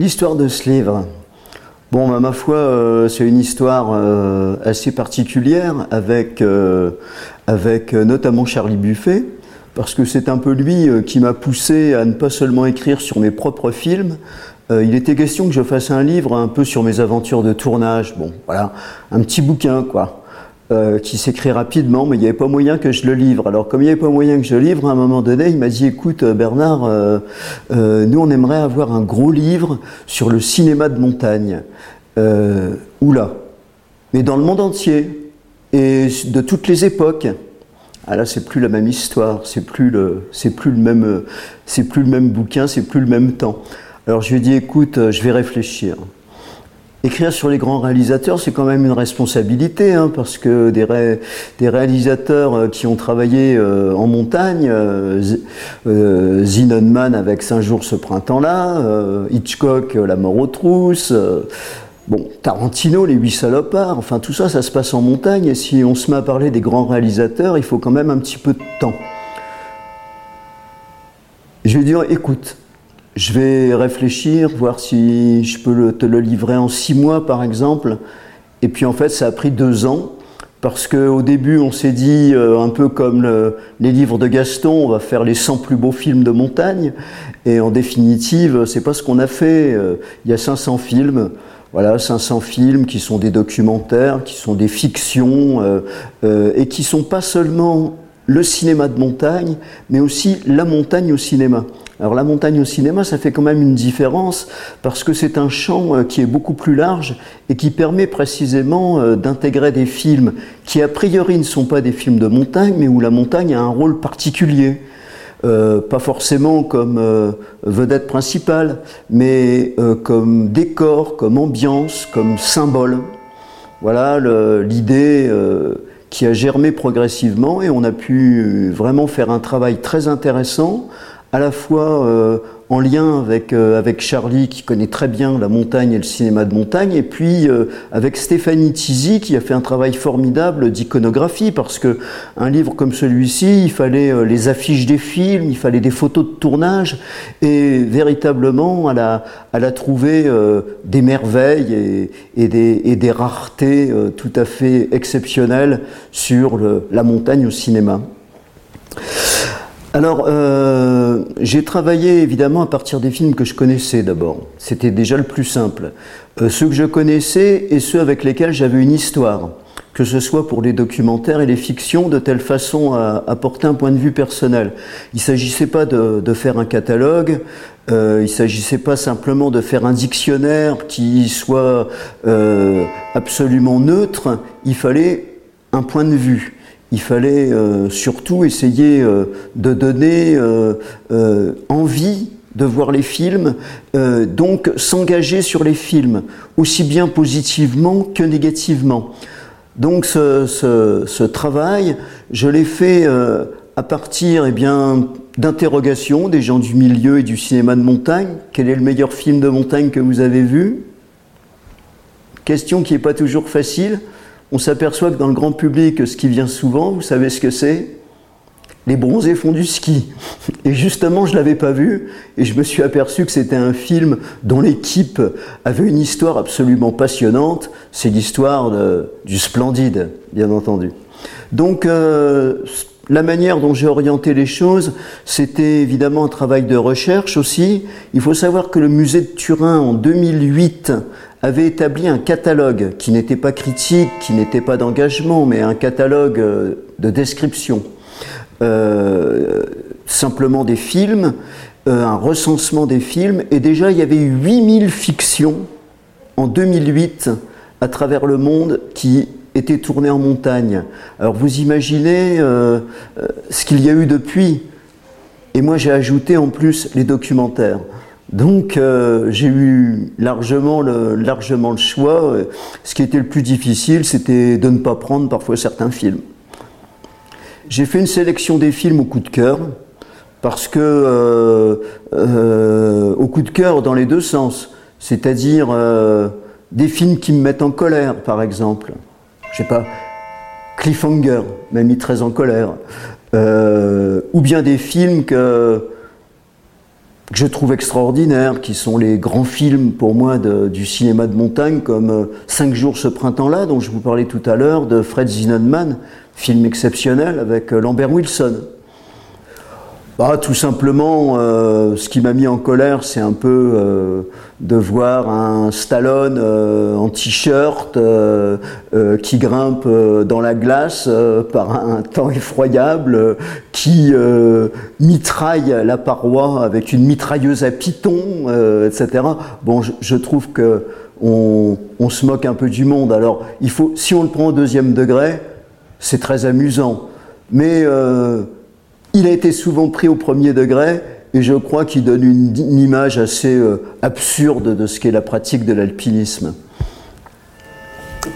L'histoire de ce livre. Bon, bah, ma foi, euh, c'est une histoire euh, assez particulière avec, euh, avec notamment Charlie Buffet, parce que c'est un peu lui qui m'a poussé à ne pas seulement écrire sur mes propres films. il était question que je fasse un livre un peu sur mes aventures de tournage. Bon, voilà, un petit bouquin, quoi. Euh, qui s'écrit rapidement, mais il n'y avait pas moyen que je le livre. Alors comme il n'y avait pas moyen que je le livre, à un moment donné, il m'a dit, écoute euh, Bernard, euh, nous on aimerait avoir un gros livre sur le cinéma de montagne. oula, mais dans le monde entier, et de toutes les époques. Ah là, c'est plus la même histoire, c'est plus le, c'est plus le même, c'est plus le même bouquin, c'est plus le même temps. Alors je lui ai dit, écoute, je vais réfléchir. Écrire sur les grands réalisateurs, c'est quand même une responsabilité, hein, parce que des, réalisateurs euh, qui ont travaillé euh, en montagne, euh, euh avec Saint Jour ce printemps-là, Hitchcock, La mort aux trousses, bon, Tarantino, Les huit salopards, enfin tout ça, ça se passe en montagne, et si on se met à parler des grands réalisateurs, il faut quand même un petit peu de temps. Je vais dire, écoute, je vais réfléchir, voir si je peux te le livrer en six mois par exemple. Et puis en fait, ça a pris deux ans. Parce qu'au début, on s'est dit, euh, un peu comme les livres de Gaston, on va faire les 100 plus beaux films de montagne. Et en définitive, c'est pas ce qu'on a fait. Euh, il y a 500 films. Voilà, 500 films qui sont des documentaires, qui sont des fictions, euh, et qui sont pas seulement le cinéma de montagne, mais aussi la montagne au cinéma. Alors la montagne au cinéma, ça fait quand même une différence parce que c'est un champ euh, qui est beaucoup plus large et qui permet précisément euh, d'intégrer des films qui a priori ne sont pas des films de montagne, mais où la montagne a un rôle particulier. Euh, pas forcément comme vedette principale, mais comme décor, comme ambiance, comme symbole. Voilà l'idée qui a germé progressivement et on a pu vraiment faire un travail très intéressant à la fois euh, en lien avec, euh, avec Charlie qui connaît très bien la montagne et le cinéma de montagne, et puis euh, avec Stéphanie Tizi qui a fait un travail formidable d'iconographie, parce que un livre comme celui-ci, il fallait les affiches des films, il fallait des photos de tournage, et véritablement elle a, trouvé des merveilles et, des, et des raretés tout à fait exceptionnelles sur la montagne au cinéma. Alors, euh, j'ai travaillé évidemment à partir des films que je connaissais d'abord. C'était déjà le plus simple. Euh, ceux que je connaissais et ceux avec lesquels j'avais une histoire, que ce soit pour les documentaires et les fictions, de telle façon à apporter un point de vue personnel. Il ne s'agissait pas de, faire un catalogue, euh, il ne s'agissait pas simplement de faire un dictionnaire qui soit absolument neutre, il fallait un point de vue il fallait euh, surtout essayer euh, de donner euh, envie de voir les films, donc s'engager sur les films, aussi bien positivement que négativement. Donc ce, travail, je l'ai fait à partir eh d'interrogations des gens du milieu et du cinéma de montagne. Quel est le meilleur film de montagne que vous avez vu? Question qui n'est pas toujours facile on s'aperçoit que dans le grand public, ce qui vient souvent, vous savez ce que c'est Les bronzés font du ski. Et justement, je ne l'avais pas vu, et je me suis aperçu que c'était un film dont l'équipe avait une histoire absolument passionnante. C'est l'histoire du splendide, bien entendu. Donc, euh, la manière dont j'ai orienté les choses, c'était évidemment un travail de recherche aussi. Il faut savoir que le musée de Turin, en 2008, avait établi un catalogue qui n'était pas critique, qui n'était pas d'engagement, mais un catalogue euh, de description. Euh, simplement des films, euh, un recensement des films, et déjà il y avait eu 8000 fictions en 2008 à travers le monde qui étaient tournées en montagne. Alors vous imaginez ce qu'il y a eu depuis, et moi j'ai ajouté en plus les documentaires. Donc euh, j'ai eu largement le, choix. Ce qui était le plus difficile, c'était de ne pas prendre parfois certains films. J'ai fait une sélection des films au coup de cœur, parce que euh, euh, au coup de cœur dans les deux sens, c'est-à-dire des films qui me mettent en colère, par exemple. Je sais pas, Cliffhanger m'a mis très en colère, ou bien des films que que je trouve extraordinaires, qui sont les grands films pour moi du cinéma de montagne, comme Cinq jours ce printemps-là, dont je vous parlais tout à l'heure, de Fred Zinnemann, film exceptionnel avec Lambert Wilson. Bah, tout simplement, euh, ce qui m'a mis en colère, c'est un peu euh, de voir un Stallone euh, en t-shirt qui grimpe dans la glace par un temps effroyable, qui mitraille la paroi avec une mitrailleuse à piton, etc. Bon, je, trouve que on, on, se moque un peu du monde. Alors, il faut, si on le prend au deuxième degré, c'est très amusant, mais il a été souvent pris au premier degré et je crois qu'il donne une, image assez euh, absurde de ce qu'est la pratique de l'alpinisme.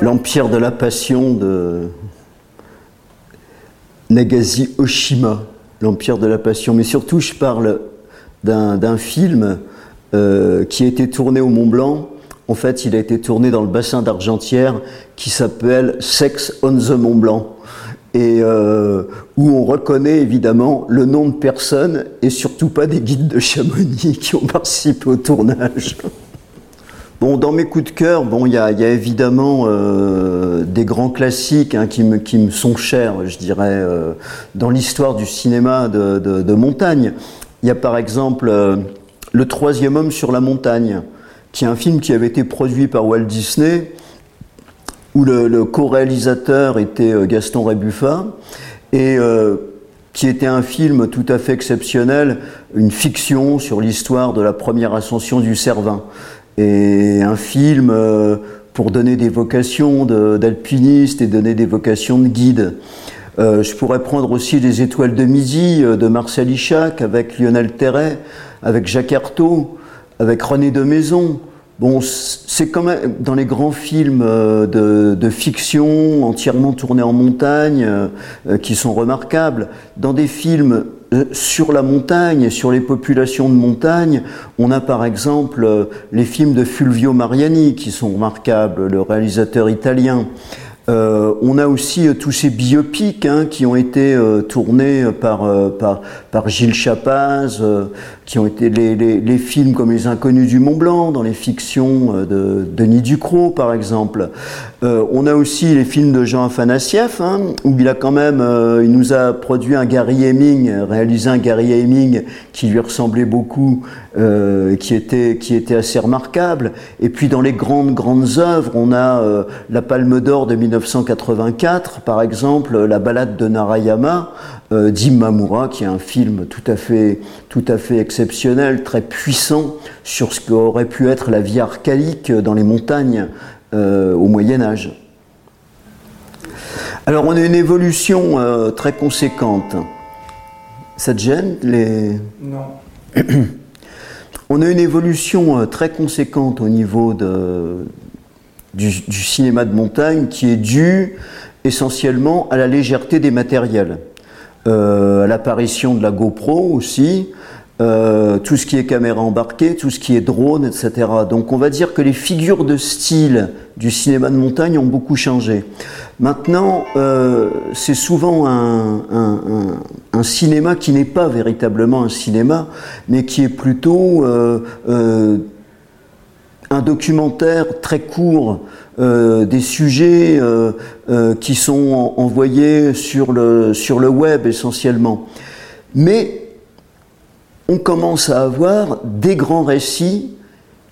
L'empire de la passion de Nagasi Oshima, l'empire de la passion. Mais surtout, je parle d'un film euh, qui a été tourné au Mont Blanc. En fait, il a été tourné dans le bassin d'Argentière qui s'appelle Sex on the Mont Blanc et euh, où on reconnaît évidemment le nom de personnes et surtout pas des guides de Chamonix qui ont participé au tournage. Bon, dans mes coups de cœur, bon, il y, a, évidemment euh, des grands classiques hein, qui, me, sont chers, je dirais, euh, dans l'histoire du cinéma de montagne. Il y a par exemple Le Troisième Homme sur la montagne, qui est un film qui avait été produit par Walt Disney où le, co-réalisateur était euh, Gaston Rébuffat, et euh, qui était un film tout à fait exceptionnel, une fiction sur l'histoire de la première ascension du Cervin. Et un film euh, pour donner des vocations d'alpinistes et donner des vocations de guide. je pourrais prendre aussi Les Étoiles de Midi de Marcel Ichac avec Lionel Terret, avec Jacques Artaud, avec René de Maison. Bon, c'est quand même dans les grands films euh, de, fiction entièrement tournés en montagne, euh, qui sont remarquables. Dans des films euh, sur la montagne, sur les populations de montagne, on a par exemple les films de Fulvio Mariani qui sont remarquables, le réalisateur italien. Euh, on a aussi euh, tous ces biopics hein, qui ont été euh, tournés par, Gilles Chapaz, qui ont été les, les, films comme Les Inconnus du Mont Blanc, dans les fictions de Denis Ducrot par exemple. On a aussi les films de Jean Afanassieff, hein, où il a quand même, il nous a produit un Gary Heming, réalisé un Gary Heming qui lui ressemblait beaucoup, qui, était, qui était assez remarquable. Et puis dans les grandes, grandes œuvres, on a la Palme d'Or de 1984, par exemple, La balade de Narayama euh, d'Imamura, qui est un film tout à, fait, tout à fait exceptionnel, très puissant sur ce qu'aurait pu être la vie archaïque dans les montagnes euh, au Moyen Âge. Alors on a une évolution euh, très conséquente. Ça te gêne les... Non. On a une évolution très conséquente au niveau de, du, cinéma de montagne qui est dû essentiellement à la légèreté des matériels, euh, à l'apparition de la GoPro aussi, euh, tout ce qui est caméra embarquée, tout ce qui est drone, etc. Donc on va dire que les figures de style du cinéma de montagne ont beaucoup changé. Maintenant, euh, c'est souvent un, cinéma qui n'est pas véritablement un cinéma, mais qui est plutôt un documentaire très court euh, des sujets euh, euh, qui sont envoyés sur le, sur le web essentiellement. Mais on commence à avoir des grands récits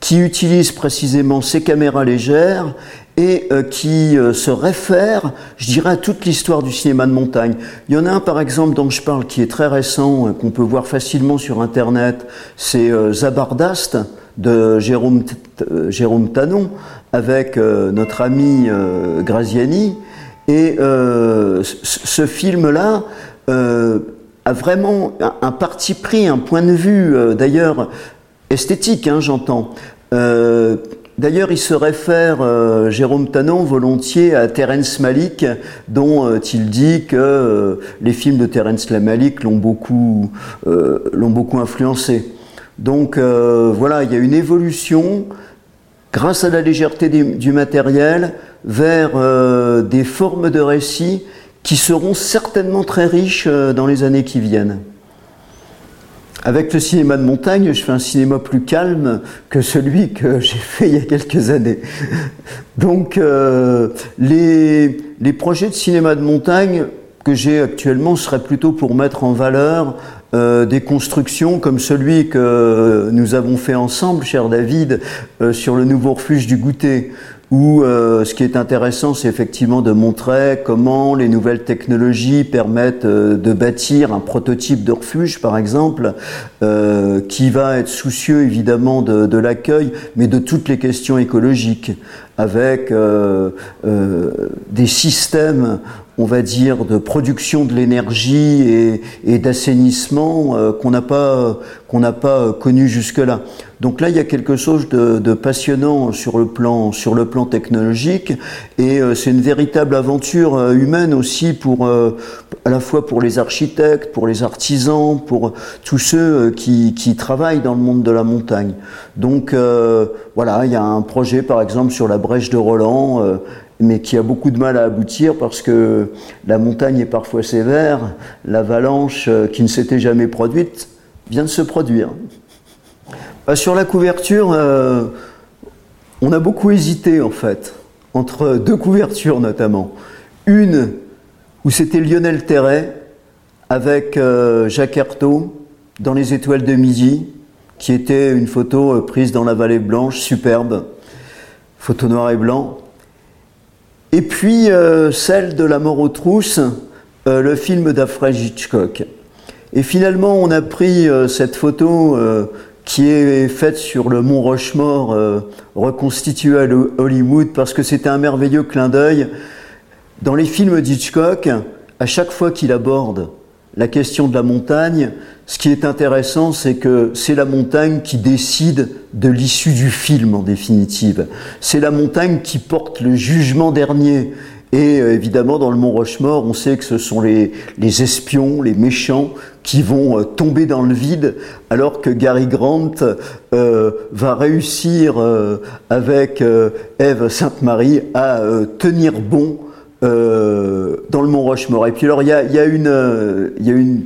qui utilisent précisément ces caméras légères et qui se réfèrent, je dirais, à toute l'histoire du cinéma de montagne. Il y en a un, par exemple, dont je parle, qui est très récent, qu'on peut voir facilement sur Internet, c'est Zabardast, de Jérôme, euh, Jérôme Tanon avec euh, notre ami euh, Graziani. Et ce film-là a vraiment un, parti pris, un point de vue, d'ailleurs esthétique, hein, j'entends. D'ailleurs, il se réfère, Jérôme Tanon, volontiers à Terence Malik, dont il dit que les films de Terence Malik l'ont beaucoup, beaucoup influencé. Donc euh, voilà, il y a une évolution grâce à la légèreté du matériel vers euh, des formes de récits qui seront certainement très riches euh, dans les années qui viennent. avec le cinéma de montagne, je fais un cinéma plus calme que celui que j'ai fait il y a quelques années. Donc, euh, les, les, projets de cinéma de montagne que j'ai actuellement seraient plutôt pour mettre en valeur euh, des constructions comme celui que nous avons fait ensemble, cher David, sur le nouveau refuge du goûter, où euh, ce qui est intéressant, c'est effectivement de montrer comment les nouvelles technologies permettent euh, de bâtir un prototype de refuge, par exemple, euh, qui va être soucieux évidemment de, de l'accueil, mais de toutes les questions écologiques, avec des systèmes on va dire, de production de l'énergie et, d'assainissement euh, qu'on n'a pas, pas connu jusque-là. Donc là, il y a quelque chose de, passionnant sur le plan, sur le plan technologique, et euh, c'est une véritable aventure euh, humaine aussi pour, à la fois pour les architectes, pour les artisans, pour tous ceux qui, qui travaillent dans le monde de la montagne. Donc voilà, il y a un projet par exemple sur la brèche de Roland mais qui a beaucoup de mal à aboutir parce que la montagne est parfois sévère, l'avalanche euh, qui ne s'était jamais produite vient de se produire. Bah, sur la couverture, euh, on a beaucoup hésité en fait, entre deux couvertures notamment. Une où c'était Lionel Terret avec euh, Jacques Artaud dans Les Étoiles de Midi, qui était une photo prise dans la vallée blanche, superbe, photo noir et blanc. Et puis euh, celle de La mort aux trousses, euh, le film d'Alfred Hitchcock. Et finalement, on a pris euh, cette photo qui est faite sur le mont Rochemort, reconstitué à Hollywood, parce que c'était un merveilleux clin d'œil. Dans les films d'Hitchcock, à chaque fois qu'il aborde la question de la montagne, ce qui est intéressant, c'est que c'est la montagne qui décide de l'issue du film en définitive. C'est la montagne qui porte le jugement dernier. Et euh, évidemment, dans le Mont Rochemort, on sait que ce sont les, espions, les méchants, qui vont euh, tomber dans le vide, alors que Gary Grant euh, va réussir avec Eve Sainte-Marie à tenir bon dans le Mont Rochemort. Et puis alors, il y a, y a, une, y a une,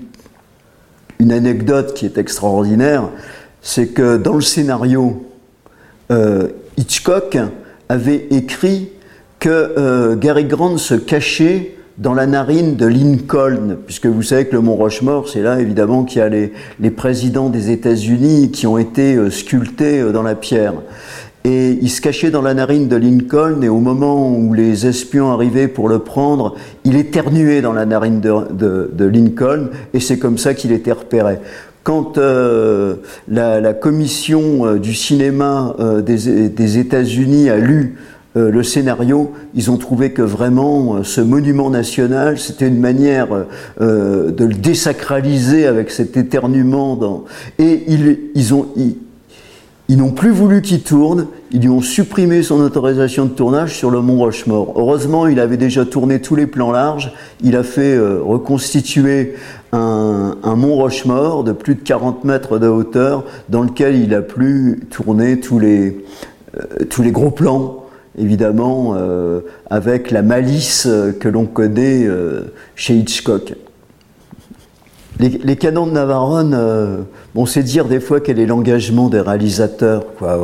anecdote qui est extraordinaire c'est que dans le scénario, euh, Hitchcock avait écrit que euh, Gary Grant se cachait dans la narine de Lincoln, puisque vous savez que le Mont Rochemort, c'est là évidemment qu'il y a les, présidents des États-Unis qui ont été euh, sculptés dans la pierre. Et il se cachait dans la narine de Lincoln, et au moment où les espions arrivaient pour le prendre, il éternuait dans la narine de, de, Lincoln, et c'est comme ça qu'il était repéré. Quand euh, la, commission euh, du cinéma euh, des, États-Unis a lu le scénario, ils ont trouvé que vraiment ce monument national, c'était une manière de le désacraliser avec cet éternuement. Et ils, ils ont, n'ont plus voulu qu'il tourne, ils lui ont supprimé son autorisation de tournage sur le mont Rochemort. Heureusement, il avait déjà tourné tous les plans larges, il a fait euh, reconstituer un, mont Rochemort de plus de 40 mètres de hauteur dans lequel il a pu tourner tous les, euh, tous les gros plans, évidemment, euh, avec la malice que l'on connaît chez Hitchcock. Les, canons de Navarone, euh, on sait dire des fois quel est l'engagement des réalisateurs, quoi,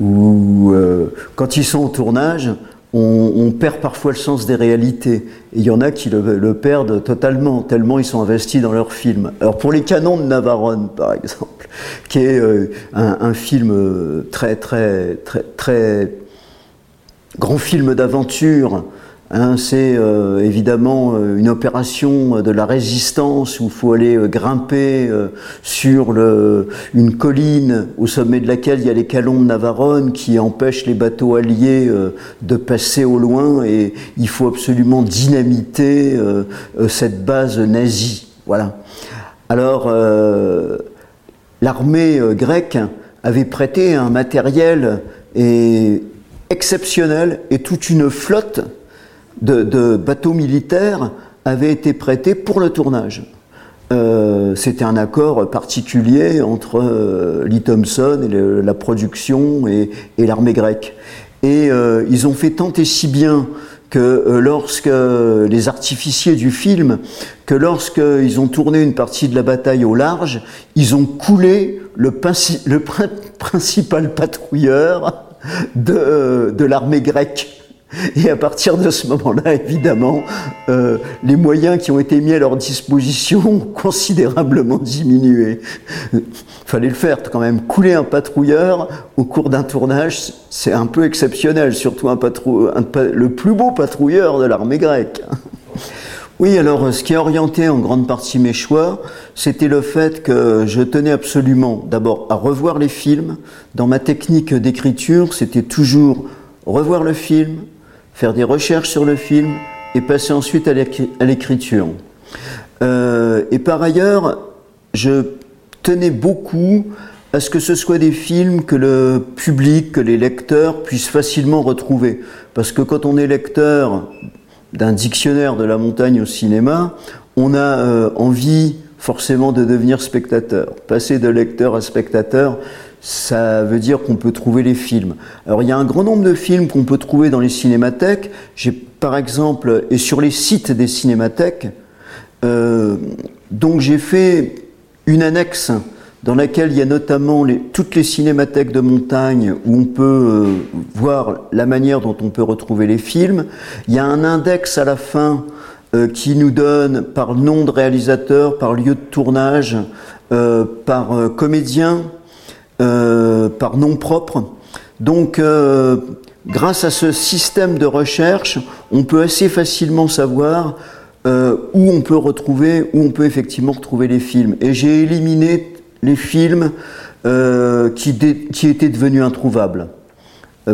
ou, euh, quand ils sont au tournage, on, perd parfois le sens des réalités. Il y en a qui le, perdent totalement, tellement ils sont investis dans leur film. Alors pour les canons de Navarone, par exemple, qui est euh, un, un, film très, très, très, très grand film d'aventure, Hein, c'est euh, évidemment euh, une opération de la résistance où il faut aller euh, grimper sur une colline au sommet de laquelle il y a les calons de Navarone qui empêchent les bateaux alliés de passer au loin et il faut absolument dynamiter cette base nazie. Voilà. Alors, l'armée grecque avait prêté un matériel exceptionnel et toute une flotte de, bateaux militaires avait été prêté pour le tournage. Euh, c'était un accord particulier entre euh, Lee Thompson et la production et, l'armée grecque. Et euh, ils ont fait tant et si bien que lorsque les artificiers du film, que lorsqu'ils ont tourné une partie de la bataille au large, ils ont coulé le, principal patrouilleur de l'armée grecque. Et à partir de ce moment-là, évidemment, euh, les moyens qui ont été mis à leur disposition ont considérablement diminué. Fallait le faire quand même. Couler un patrouilleur au cours d'un tournage, c'est un peu exceptionnel, surtout un le plus beau patrouilleur de l'armée grecque. Oui, alors ce qui a orienté en grande partie mes choix, c'était le fait que je tenais absolument d'abord à revoir les films. Dans ma technique d'écriture, c'était toujours revoir le film, faire des recherches sur le film et passer ensuite à l'écriture. Euh, et par ailleurs, je tenais beaucoup à ce que ce soit des films que le public, que les lecteurs puissent facilement retrouver. Parce que quand on est lecteur d'un dictionnaire de la montagne au cinéma, on a euh, envie forcément de devenir spectateur. Passer de lecteur à spectateur, ça veut dire qu'on peut trouver les films. Alors il y a un grand nombre de films qu'on peut trouver dans les cinémathèques. J'ai par exemple, et sur les sites des cinémathèques, euh, donc j'ai fait une annexe dans laquelle il y a notamment toutes les cinémathèques de montagne où on peut euh, voir la manière dont on peut retrouver les films. Il y a un index à la fin euh, qui nous donne par nom de réalisateur, par lieu de tournage, par comédien, par nom propre. Donc, euh, grâce à ce système de recherche, on peut assez facilement savoir euh, où on peut retrouver, où on peut effectivement retrouver les films. Et j'ai éliminé les films qui, étaient devenus introuvables.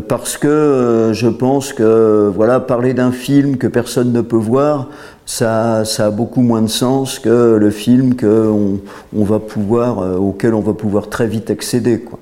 Parce que je pense que voilà, parler d'un film que personne ne peut voir, ça, a beaucoup moins de sens que le film que va pouvoir, euh, auquel on va pouvoir très vite accéder. Quoi.